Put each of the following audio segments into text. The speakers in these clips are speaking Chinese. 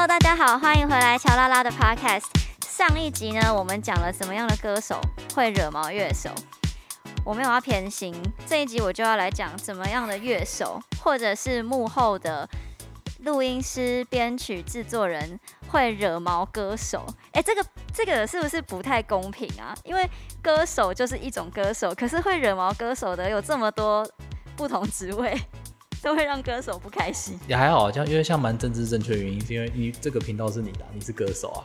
Hello，大家好，欢迎回来乔拉拉的 Podcast。上一集呢，我们讲了什么样的歌手会惹毛乐手。我没有要偏心，这一集我就要来讲怎么样的乐手，或者是幕后的录音师、编曲、制作人会惹毛歌手。哎，这个这个是不是不太公平啊？因为歌手就是一种歌手，可是会惹毛歌手的有这么多不同职位。都会让歌手不开心，也还好，像因为像蛮政治正确的原因，是因为你这个频道是你的，你是歌手啊。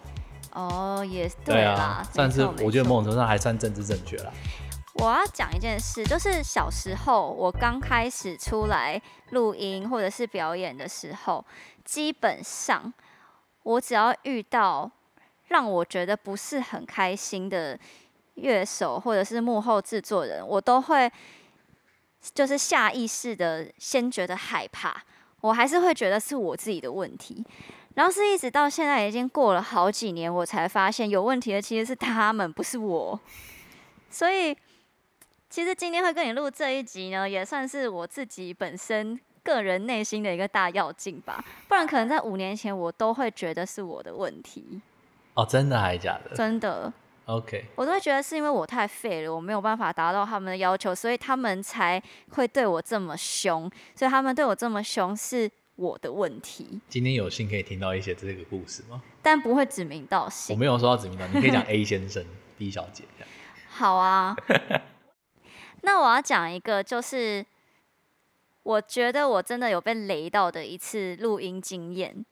哦，也对啊，算是我觉得某种程度上还算政治正确了。我要讲一件事，就是小时候我刚开始出来录音或者是表演的时候，基本上我只要遇到让我觉得不是很开心的乐手或者是幕后制作人，我都会。就是下意识的先觉得害怕，我还是会觉得是我自己的问题，然后是一直到现在已经过了好几年，我才发现有问题的其实是他们，不是我。所以，其实今天会跟你录这一集呢，也算是我自己本身个人内心的一个大要进吧。不然可能在五年前，我都会觉得是我的问题。哦，真的还是假的？真的。OK，我都会觉得是因为我太废了，我没有办法达到他们的要求，所以他们才会对我这么凶。所以他们对我这么凶是我的问题。今天有幸可以听到一些这个故事吗？但不会指名道姓。我没有说要指名道姓，你可以讲 A 先生、B 小姐这样。好啊。那我要讲一个，就是我觉得我真的有被雷到的一次录音经验。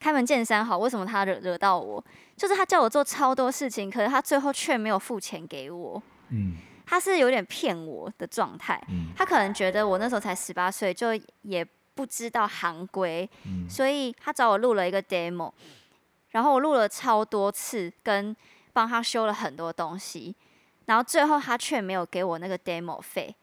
开门见山，好，为什么他惹惹到我？就是他叫我做超多事情，可是他最后却没有付钱给我。嗯，他是有点骗我的状态。嗯，他可能觉得我那时候才十八岁，就也不知道行规。嗯，所以他找我录了一个 demo，然后我录了超多次，跟帮他修了很多东西，然后最后他却没有给我那个 demo 费。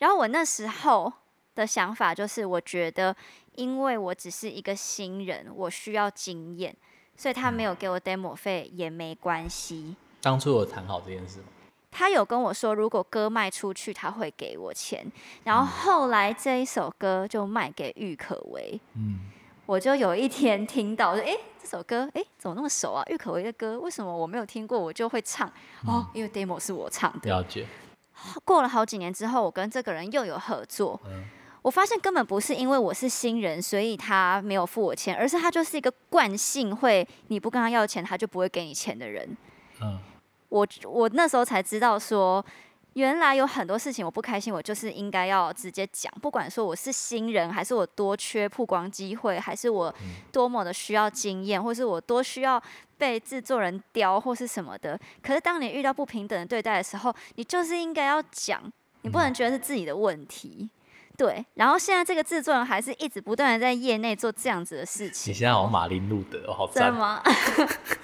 然后我那时候的想法就是，我觉得。因为我只是一个新人，我需要经验，所以他没有给我 demo 费也没关系。当初有谈好这件事吗？他有跟我说，如果歌卖出去，他会给我钱。然后后来这一首歌就卖给郁可唯。嗯，我就有一天听到，说：“哎，这首歌，哎，怎么那么熟啊？郁可唯的歌，为什么我没有听过？我就会唱哦，因为 demo 是我唱的。了解。过了好几年之后，我跟这个人又有合作。嗯。我发现根本不是因为我是新人，所以他没有付我钱，而是他就是一个惯性会，你不跟他要钱，他就不会给你钱的人。嗯，我我那时候才知道说，原来有很多事情我不开心，我就是应该要直接讲，不管说我是新人，还是我多缺曝光机会，还是我多么的需要经验，或是我多需要被制作人雕或是什么的。可是当你遇到不平等的对待的时候，你就是应该要讲，你不能觉得是自己的问题。对，然后现在这个制作人还是一直不断的在业内做这样子的事情。你现在好像马林路德，好赞吗？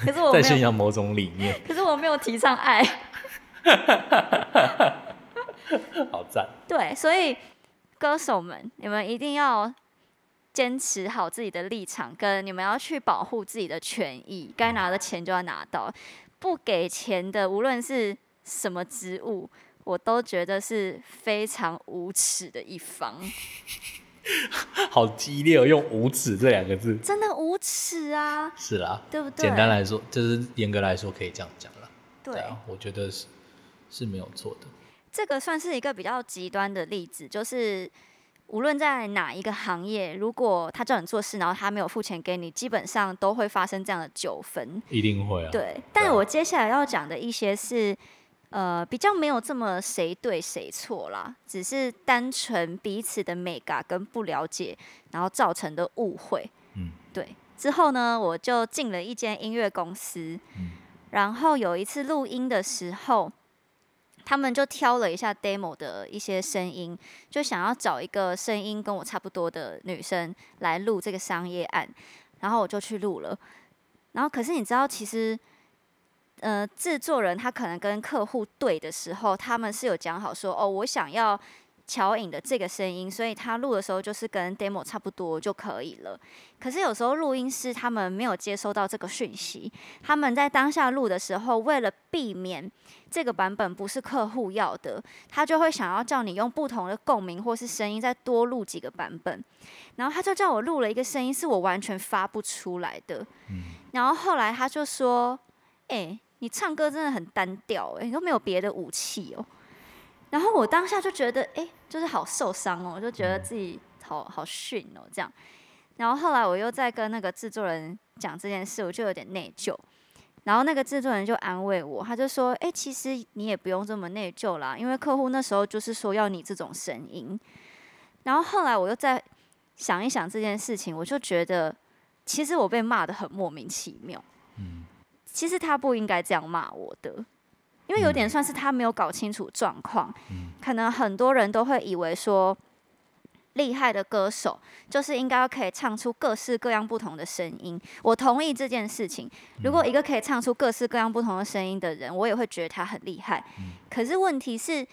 可是我在宣扬某种理念。可是我没有提倡爱。好赞。对，所以歌手们，你们一定要坚持好自己的立场，跟你们要去保护自己的权益，该拿的钱就要拿到，不给钱的，无论是什么职务。我都觉得是非常无耻的一方，好激烈哦！用“无耻”这两个字，真的无耻啊！是啦，对不对？简单来说，就是严格来说可以这样讲了。对啊，我觉得是是没有错的。这个算是一个比较极端的例子，就是无论在哪一个行业，如果他叫你做事，然后他没有付钱给你，基本上都会发生这样的纠纷。一定会啊。对，但我接下来要讲的一些是。呃，比较没有这么谁对谁错啦，只是单纯彼此的美感跟不了解，然后造成的误会。嗯，对。之后呢，我就进了一间音乐公司，然后有一次录音的时候，他们就挑了一下 demo 的一些声音，就想要找一个声音跟我差不多的女生来录这个商业案，然后我就去录了。然后，可是你知道，其实。呃，制作人他可能跟客户对的时候，他们是有讲好说，哦，我想要乔颖的这个声音，所以他录的时候就是跟 demo 差不多就可以了。可是有时候录音师他们没有接收到这个讯息，他们在当下录的时候，为了避免这个版本不是客户要的，他就会想要叫你用不同的共鸣或是声音再多录几个版本。然后他就叫我录了一个声音，是我完全发不出来的。然后后来他就说：“哎，你唱歌真的很单调，哎，你都没有别的武器哦。”然后我当下就觉得，哎，就是好受伤哦，我就觉得自己好好逊哦，这样。然后后来我又在跟那个制作人讲这件事，我就有点内疚。然后那个制作人就安慰我，他就说：“哎，其实你也不用这么内疚啦，因为客户那时候就是说要你这种声音。”然后后来我又再想一想这件事情，我就觉得，其实我被骂的很莫名其妙。嗯。其实他不应该这样骂我的。因为有点算是他没有搞清楚状况，可能很多人都会以为说，厉害的歌手就是应该可以唱出各式各样不同的声音。我同意这件事情。如果一个可以唱出各式各样不同的声音的人，我也会觉得他很厉害。可是问题是，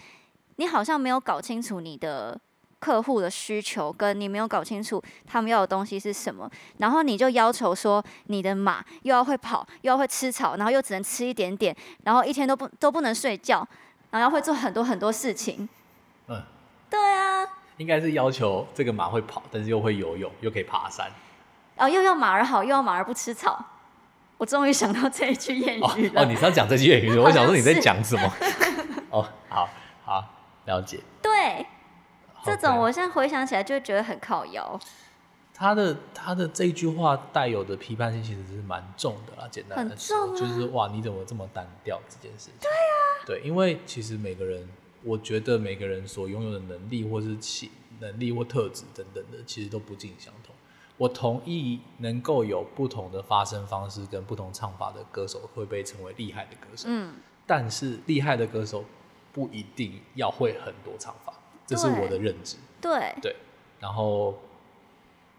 你好像没有搞清楚你的。客户的需求跟你没有搞清楚他们要的东西是什么，然后你就要求说你的马又要会跑，又要会吃草，然后又只能吃一点点，然后一天都不都不能睡觉，然后要会做很多很多事情。嗯，对啊，应该是要求这个马会跑，但是又会游泳，又可以爬山。哦，又要马儿好，又要马儿不吃草。我终于想到这一句谚语了。哦，你是要讲这句谚语？我想说你在讲什么？哦，好好了解。对。这种我现在回想起来就会觉得很靠腰。他的他的这句话带有的批判性其实是蛮重的啦，简单的说就是哇，你怎么这么单调这件事情？对啊，对，因为其实每个人，我觉得每个人所拥有的能力或是其能力或特质等等的，其实都不尽相同。我同意能够有不同的发声方式跟不同唱法的歌手会被称为厉害的歌手，嗯，但是厉害的歌手不一定要会很多唱法。这是我的认知。对对，然后，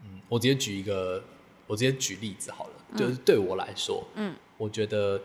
嗯，我直接举一个，我直接举例子好了。就是对我来说，嗯，我觉得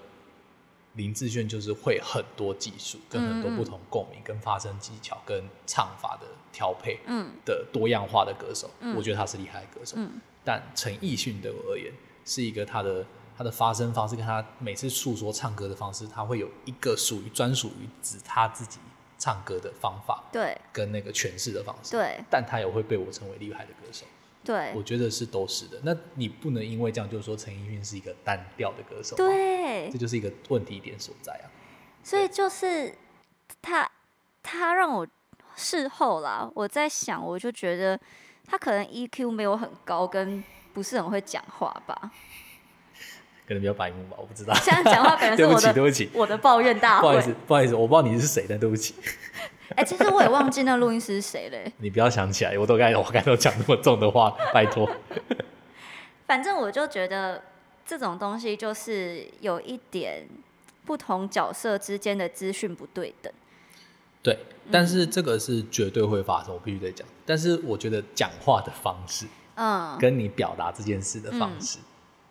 林志炫就是会很多技术，跟很多不同共鸣、跟发声技巧、跟唱法的调配，嗯，的多样化的歌手。我觉得他是厉害的歌手。嗯，但陈奕迅对我而言，是一个他的他的发声方式，跟他每次诉说唱歌的方式，他会有一个属于专属于只他自己。唱歌的方法，对，跟那个诠释的方式，对，但他也会被我称为厉害的歌手，对，我觉得是都是的。那你不能因为这样就说陈奕迅是一个单调的歌手，对，这就是一个问题点所在啊。所以就是他，他让我事后啦，我在想，我就觉得他可能 EQ 没有很高，跟不是很会讲话吧。可能比较白目吧，我不知道。现在讲话可能是我的，对不起，我的抱怨大会。不好意思，不好意思，我不知道你是谁，但对不起。哎，其实我也忘记那录音师是谁嘞。你不要想起来，我都该我该都讲那么重的话，拜托。反正我就觉得这种东西就是有一点不同角色之间的资讯不对等。对，但是这个是绝对会发生，我必须得讲。但是我觉得讲话的方式，嗯，跟你表达这件事的方式，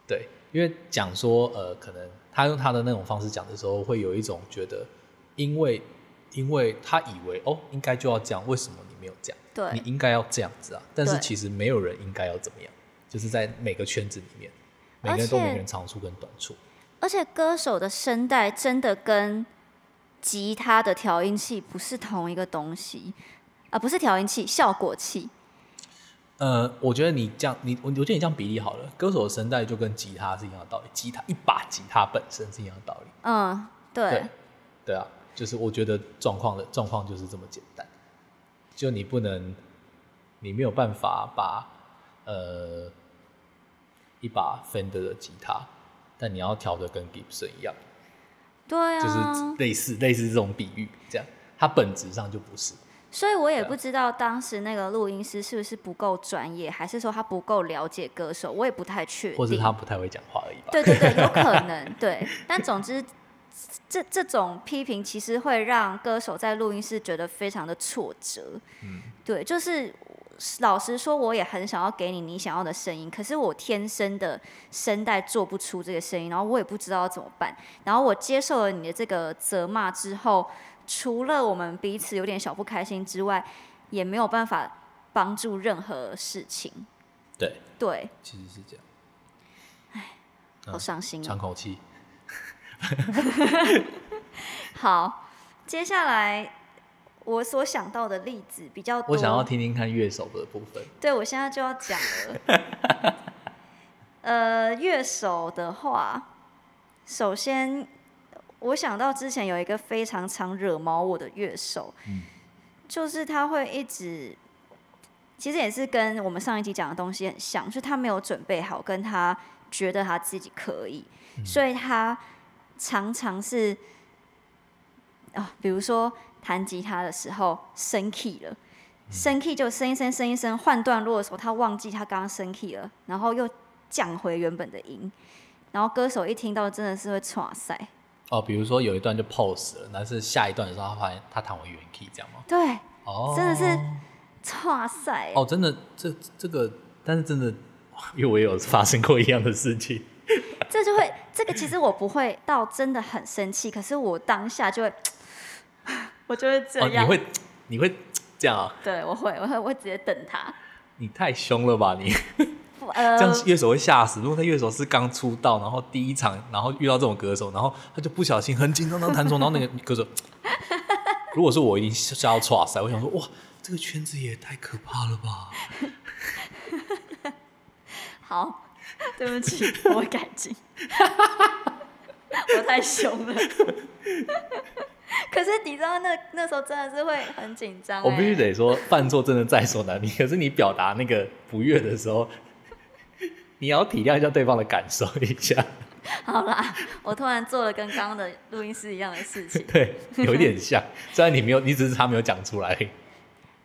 对。因为讲说，呃，可能他用他的那种方式讲的时候，会有一种觉得，因为，因为他以为哦，应该就要这样，为什么你没有这样？对，你应该要这样子啊。但是其实没有人应该要怎么样，就是在每个圈子里面，每个人都每个人长处跟短处。而且歌手的声带真的跟吉他的调音器不是同一个东西，啊，不是调音器，效果器。呃，我觉得你这样，你我我觉得你这样比例好了。歌手的声带就跟吉他是一样的道理，吉他一把吉他本身是一样的道理。嗯，对，对啊，就是我觉得状况的状况就是这么简单。就你不能，你没有办法把呃一把 Fender 的吉他，但你要调的跟 Gibson 一样。对啊，就是类似类似这种比喻，这样它本质上就不是。所以我也不知道当时那个录音师是不是不够专业，还是说他不够了解歌手，我也不太确定。或是他不太会讲话而已吧。对对对，有可 能对。但总之，这这种批评其实会让歌手在录音室觉得非常的挫折。嗯，对，就是老实说，我也很想要给你你想要的声音，可是我天生的声带做不出这个声音，然后我也不知道怎么办。然后我接受了你的这个责骂之后。除了我们彼此有点小不开心之外，也没有办法帮助任何事情。对，对，其实是这样。好伤心哦。喘口气。好，接下来我所想到的例子比较多。我想要听听看乐手的部分。对，我现在就要讲了。呃，乐手的话，首先我想到之前有一个非常常惹毛我的乐手，嗯。就是他会一直，其实也是跟我们上一集讲的东西很像，就是他没有准备好，跟他觉得他自己可以，所以他常常是啊、比如说弹吉他的时候升 key 了。升 key 就升一升，升一升，换段落的时候，他忘记他刚刚升 key 了，然后又降回原本的音，然后歌手一听到真的是会 唰塞，哦，比如说有一段就 pose 了，但是下一段的时候，他发现他弹回原 key 这样吗？对，哦，真的是哇塞，哦，真的，这这个，但是真的，因为我也有发生过一样的事情。这就会，这个其实我不会到真的很生气，可是我当下就会，我就会这哦，样，你会你会这样啊？对我会，我会，我会直接等他，你太凶了吧你！呃这，样乐手会吓死。如果他乐手是刚出道，然后第一场，然后遇到这种歌手，然后他就不小心很紧张的弹错，然后那个 歌手，如果是我，一定吓到唰塞。我想说，哇，这个圈子也太可怕了吧！好，对不起，我会改进。我太凶了。可是你知道那那时候真的是会很紧张、我必须欸得说，犯错真的在所难免。可是你表达那个不悦的时候，你要体谅一下对方的感受一下。好啦，我突然做了跟刚刚的录音师一样的事情。对，有一点像，虽然你没有，你只是他没有讲出来。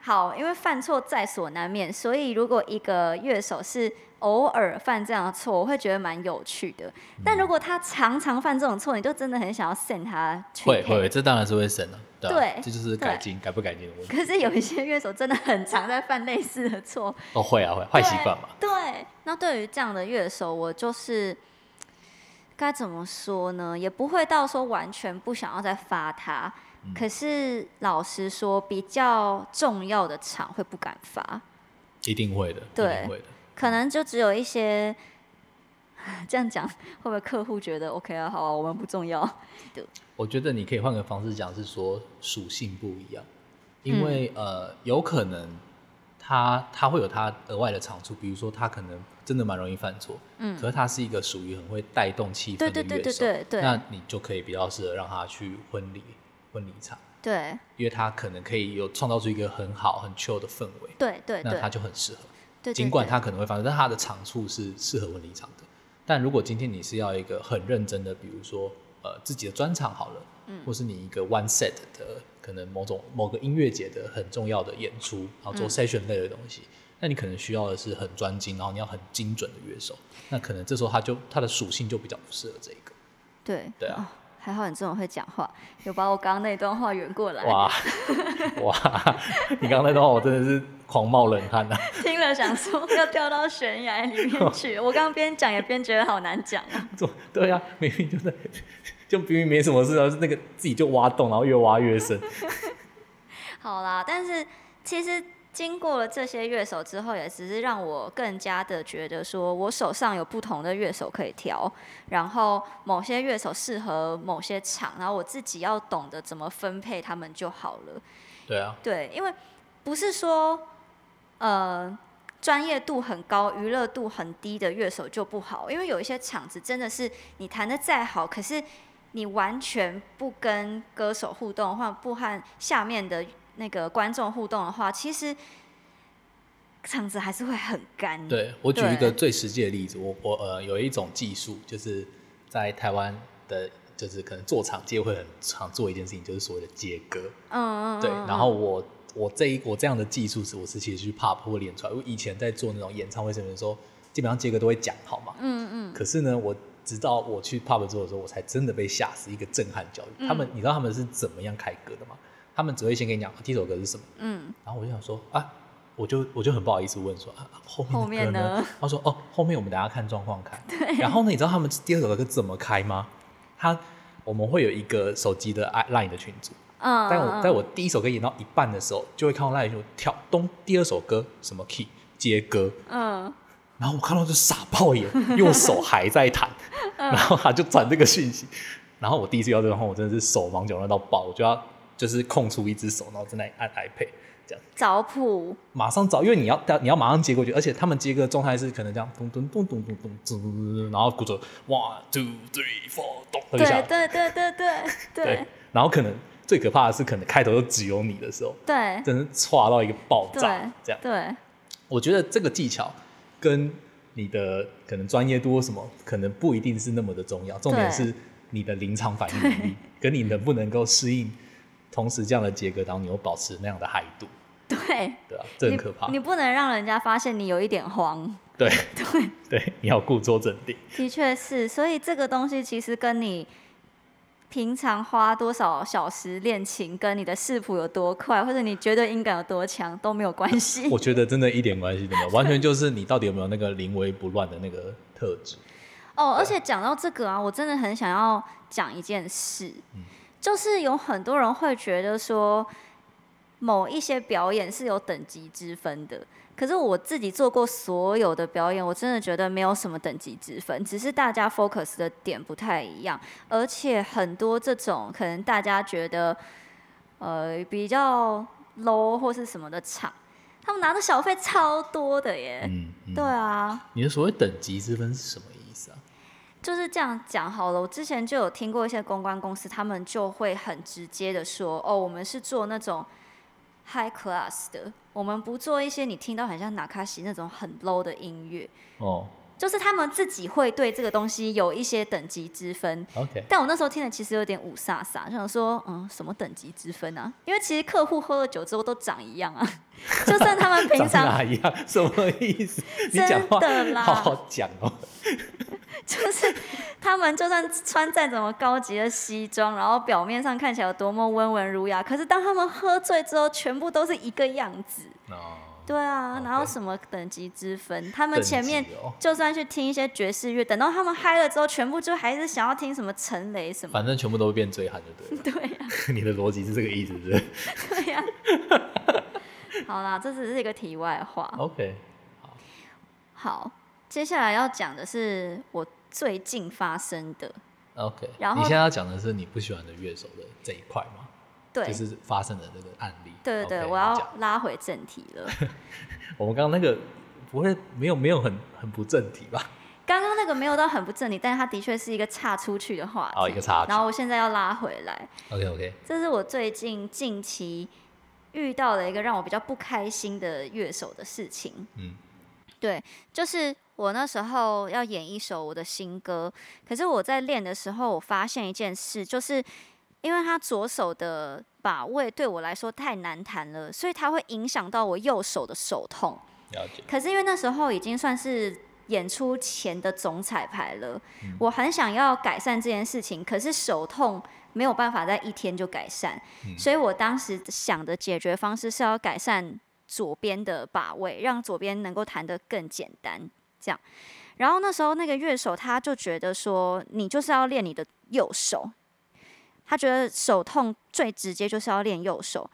好，因为犯错在所难免，所以如果一个乐手是偶尔犯这样的错，我会觉得蛮有趣的。但如果他常常犯这种错，你就真的很想要 send 他会会，这当然是会审的，对这就是改进改不改进的问题。可是有一些乐手真的很常在犯类似的错，哦，会啊会，坏习惯嘛。对。对，那对于这样的乐手，我就是该怎么说呢？也不会到说完全不想要再发他，嗯可是老实说，比较重要的场会不敢发。一定会的，对一定会的。可能就只有一些，这样讲会不会客户觉得 OK 啊？好啊，我们不重要。我觉得你可以换个方式讲，是说属性不一样，因为、嗯呃，有可能他他会有他额外的长处，比如说他可能真的蛮容易犯错，嗯可是他是一个属于很会带动气氛的对对对乐手，对对对那你就可以比较适合让他去婚礼婚礼场，对因为他可能可以有创造出一个很好很 chill 的氛围，对对对那他就很适合。对，尽管对他可能会发生，但他的长处是适合婚礼场的。但如果今天你是要一个很认真的，比如说呃自己的专场好了，嗯，或是你一个 one set 的可能某种某个音乐节的很重要的演出，然后做 session 类的东西，那你可能需要的是很专精，然后你要很精准的乐手。那可能这时候他就他的属性就比较不适合这个。对对啊哦还好你这种会讲话，有把我刚刚那段话圆过来。哇哇！你刚刚那段话我真的是狂冒冷汗啊！听了想说要掉到悬崖里面去。我刚刚边讲也边觉得好难讲啊。做对啊，明明就在 就明明没什么事，然后那个自己就挖洞，然后越挖越深。好啦，但是其实经过了这些乐手之后，也只是让我更加的觉得说，我手上有不同的乐手可以调，然后某些乐手适合某些场，然后我自己要懂得怎么分配他们就好了。对啊，对，因为不是说呃专业度很高、娱乐度很低的乐手就不好，因为有一些场子真的是你弹的再好，可是你完全不跟歌手互动，或者不和下面的那个观众互动的话，其实场子还是会很干。对我举一个最实际的例子，我我呃有一种技术，就是在台湾的，就是可能做场界会很常做一件事情，就是所谓的接歌。嗯，嗯嗯，对，嗯然后我我这一我这样的技术是我是其实去 pop 或练出来。我以前在做那种演唱会什么的时候，基本上杰哥都会讲好嘛。嗯嗯，可是呢，我直到我去 pub 做的时候，我才真的被吓死，一个震撼教育。他们，你知道他们是怎么样开歌的吗？他们只会先跟你讲啊第一首歌是什么，嗯，然后我就想说啊，我就我就很不好意思问说啊后面的歌呢呢？他说哦后面我们等下看状况看。然后呢，你知道他们第二首歌怎么开吗？他我们会有一个手机的 line 的群组，嗯，但我在我第一首歌演到一半的时候，就会看到赖就跳咚，第二首歌什么 key 接歌，嗯，然后我看到就傻爆眼，因为我手还在弹，然后他就转这个讯息，然后我第一次要这个话，我真的是手忙脚乱到爆，我就要就是空出一只手，然后在那里按 iPad 这样，找谱，马上找，因为你要你要马上接过去，而且他们接歌的状态是可能这样咚咚咚咚咚咚咚，然后鼓着 one two three four 咚，对对对对对。对，然后可能最可怕的是，可能开头就只有你的时候，对真是歘到一个爆炸，这样。对，我觉得这个技巧跟你的可能专业度什么，可能不一定是那么的重要，重点是你的临场反应能力，跟你能不能够适应同时这样的接歌当中，你又保持那样的嗨度，对，对啊、这很可怕。你不能让人家发现你有一点慌。对 对对，你要故作镇定。的确是，所以这个东西其实跟你平常花多少小时练琴，跟你的视谱有多快，或者你绝对音感有多强都没有关系。我觉得真的一点关系都没有，完全就是你到底有没有那个临危不乱的那个特质。哦，而且讲到这个啊，我真的很想要讲一件事，就是有很多人会觉得说，某一些表演是有等级之分的。可是我自己做过所有的表演，我真的觉得没有什么等级之分，只是大家 focus 的点不太一样，而且很多这种可能大家觉得呃比较 low 或是什么的场，他们拿的小费超多的耶。嗯，嗯对啊，你的所谓等级之分是什么意思啊？就是这样讲好了。我之前就有听过一些公关公司，他们就会很直接的说：“哦，我们是做那种 high class 的，我们不做一些你听到很像纳卡西那种很 low 的音乐。哦”就是他们自己会对这个东西有一些等级之分。，OK，但我那时候听的其实有点五煞煞，就想说，嗯，什么等级之分啊？因为其实客户喝了酒之后都长一样啊，就算他们平常 哪一样？什么意思？你讲话真的啦好好讲哦。就是他们就算穿再怎么高级的西装，然后表面上看起来有多么温文儒雅，可是当他们喝醉之后，全部都是一个样子。哦，对啊哪有什么等级之分？他们前面就算去听一些爵士乐，等到他们嗨了之后，全部就还是想要听什么陈雷什么。反正全部都会变醉汉就对了。对呀、你的逻辑是这个意思，是不是 对呀、好啦，这只是一个题外话。？OK，好，接下来要讲的是我最近发生的，OK，然后你现在要讲的是你不喜欢的乐手的这一块吗？对，就是发生的这个案例。对对我要拉回正题了。我们刚刚那个不会没有没有很很不正题吧？刚刚那个没有到很不正题，但是它的确是一个岔出去的话题。哦一个岔然后我现在要拉回来，OK OK，这是我最近近期遇到的一个让我比较不开心的乐手的事情。嗯，对，就是我那时候要演一首我的新歌，可是我在练的时候，我发现一件事，就是因为他左手的把位对我来说太难弹了，所以它会影响到我右手的手痛。了解。可是因为那时候已经算是演出前的总彩排了，嗯我很想要改善这件事情，可是手痛没有办法在一天就改善，嗯所以我当时想的解决方式是要改善左边的把位，让左边能够弹得更简单，这样。然后那时候那个乐手他就觉得说，你就是要练你的右手，他觉得手痛最直接就是要练右手，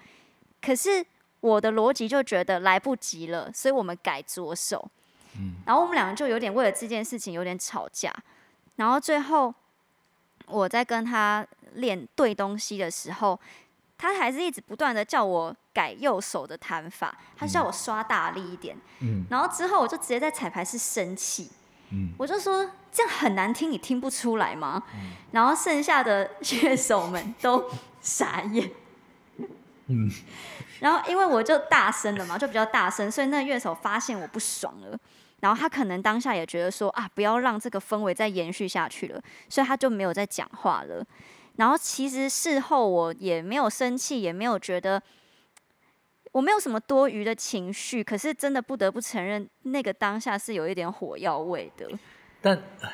可是我的逻辑就觉得来不及了，所以我们改左手。嗯然后我们两个就有点为了这件事情有点吵架，然后最后我在跟他练对东西的时候，他还是一直不断的叫我改右手的弹法，他叫我刷大力一点。嗯然后之后我就直接在彩排室生气，嗯我就说这样很难听，你听不出来吗？然后剩下的乐手们都傻眼。嗯，然后因为我就大声了嘛，就比较大声，所以那乐手发现我不爽了，然后他可能当下也觉得说啊，不要让这个氛围再延续下去了，所以他就没有再讲话了。然后其实事后我也没有生气，也没有觉得我没有什么多余的情绪，可是真的不得不承认，那个当下是有一点火药味的。但唉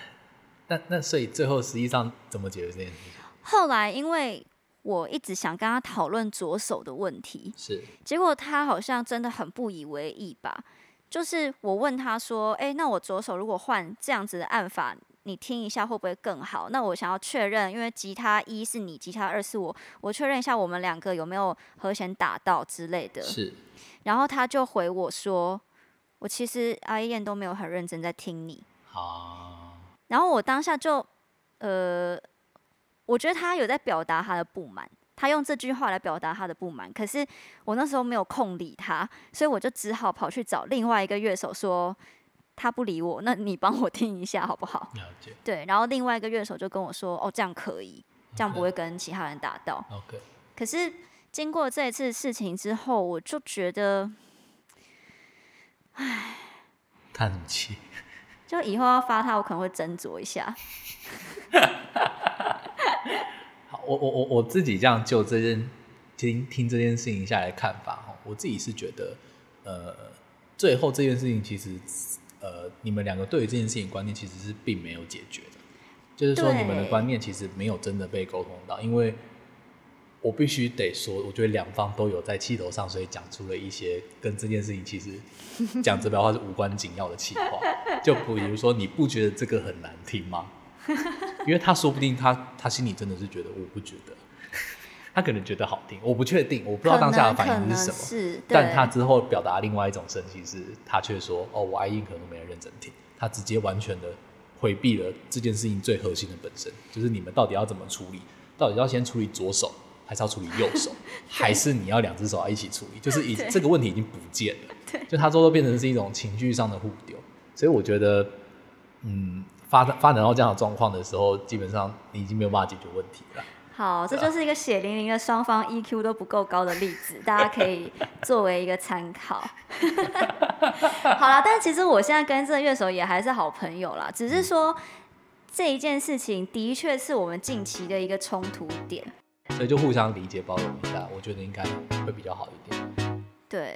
但那所以最后实际上怎么解决这件事情？后来因为我一直想跟他讨论左手的问题，是结果他好像真的很不以为意吧。就是我问他说：“诶，那我左手如果换这样子的按法，你听一下会不会更好？那我想要确认，因为吉他一是你，吉他二是我，我确认一下我们两个有没有和弦打到之类的。是。然后他就回我说，我其实阿燕都没有很认真在听你。啊。然后我当下就，呃，我觉得他有在表达他的不满。他用这句话来表达他的不满，可是我那时候没有空理他，所以我就只好跑去找另外一个乐手说他不理我，那你帮我听一下好不好？了解。对，然后另外一个乐手就跟我说：“哦，这样可以，这样不会跟其他人打到。” OK。可是经过这一次事情之后，我就觉得，唉，叹气。就以后要发他，我可能会斟酌一下。我我我我自己这样就这件听听这件事情下来看法哈，我自己是觉得，呃，最后这件事情其实，呃，你们两个对于这件事情观念其实是并没有解决的，就是说你们的观念其实没有真的被沟通到，因为我必须得说，我觉得两方都有在气头上，所以讲出了一些跟这件事情其实讲直白话是无关紧要的气话，就比如说你不觉得这个很难听吗？因为他说不定他他心里真的是觉得我不觉得，他可能觉得好听，我不确定，我不知道当下的反应是什么。是但他之后表达另外一种生气是，他却说：“哦，我爱音可能没人认真听。”他直接完全的回避了这件事情最核心的本身，就是你们到底要怎么处理？到底要先处理左手，还是要处理右手？还是你要两只手要一起处理？就是已 这个问题已经不见了。就他最后变成是一种情绪上的互丢。所以我觉得，嗯。发发展到这样的状况的时候，基本上你已经没有办法解决问题了。好，这就是一个血淋淋的双方 EQ 都不够高的例子，大家可以作为一个参考。好了，但其实我现在跟这个乐手也还是好朋友啦，只是说这一件事情的确是我们近期的一个冲突点，所以就互相理解包容一下，我觉得应该会比较好一点。对。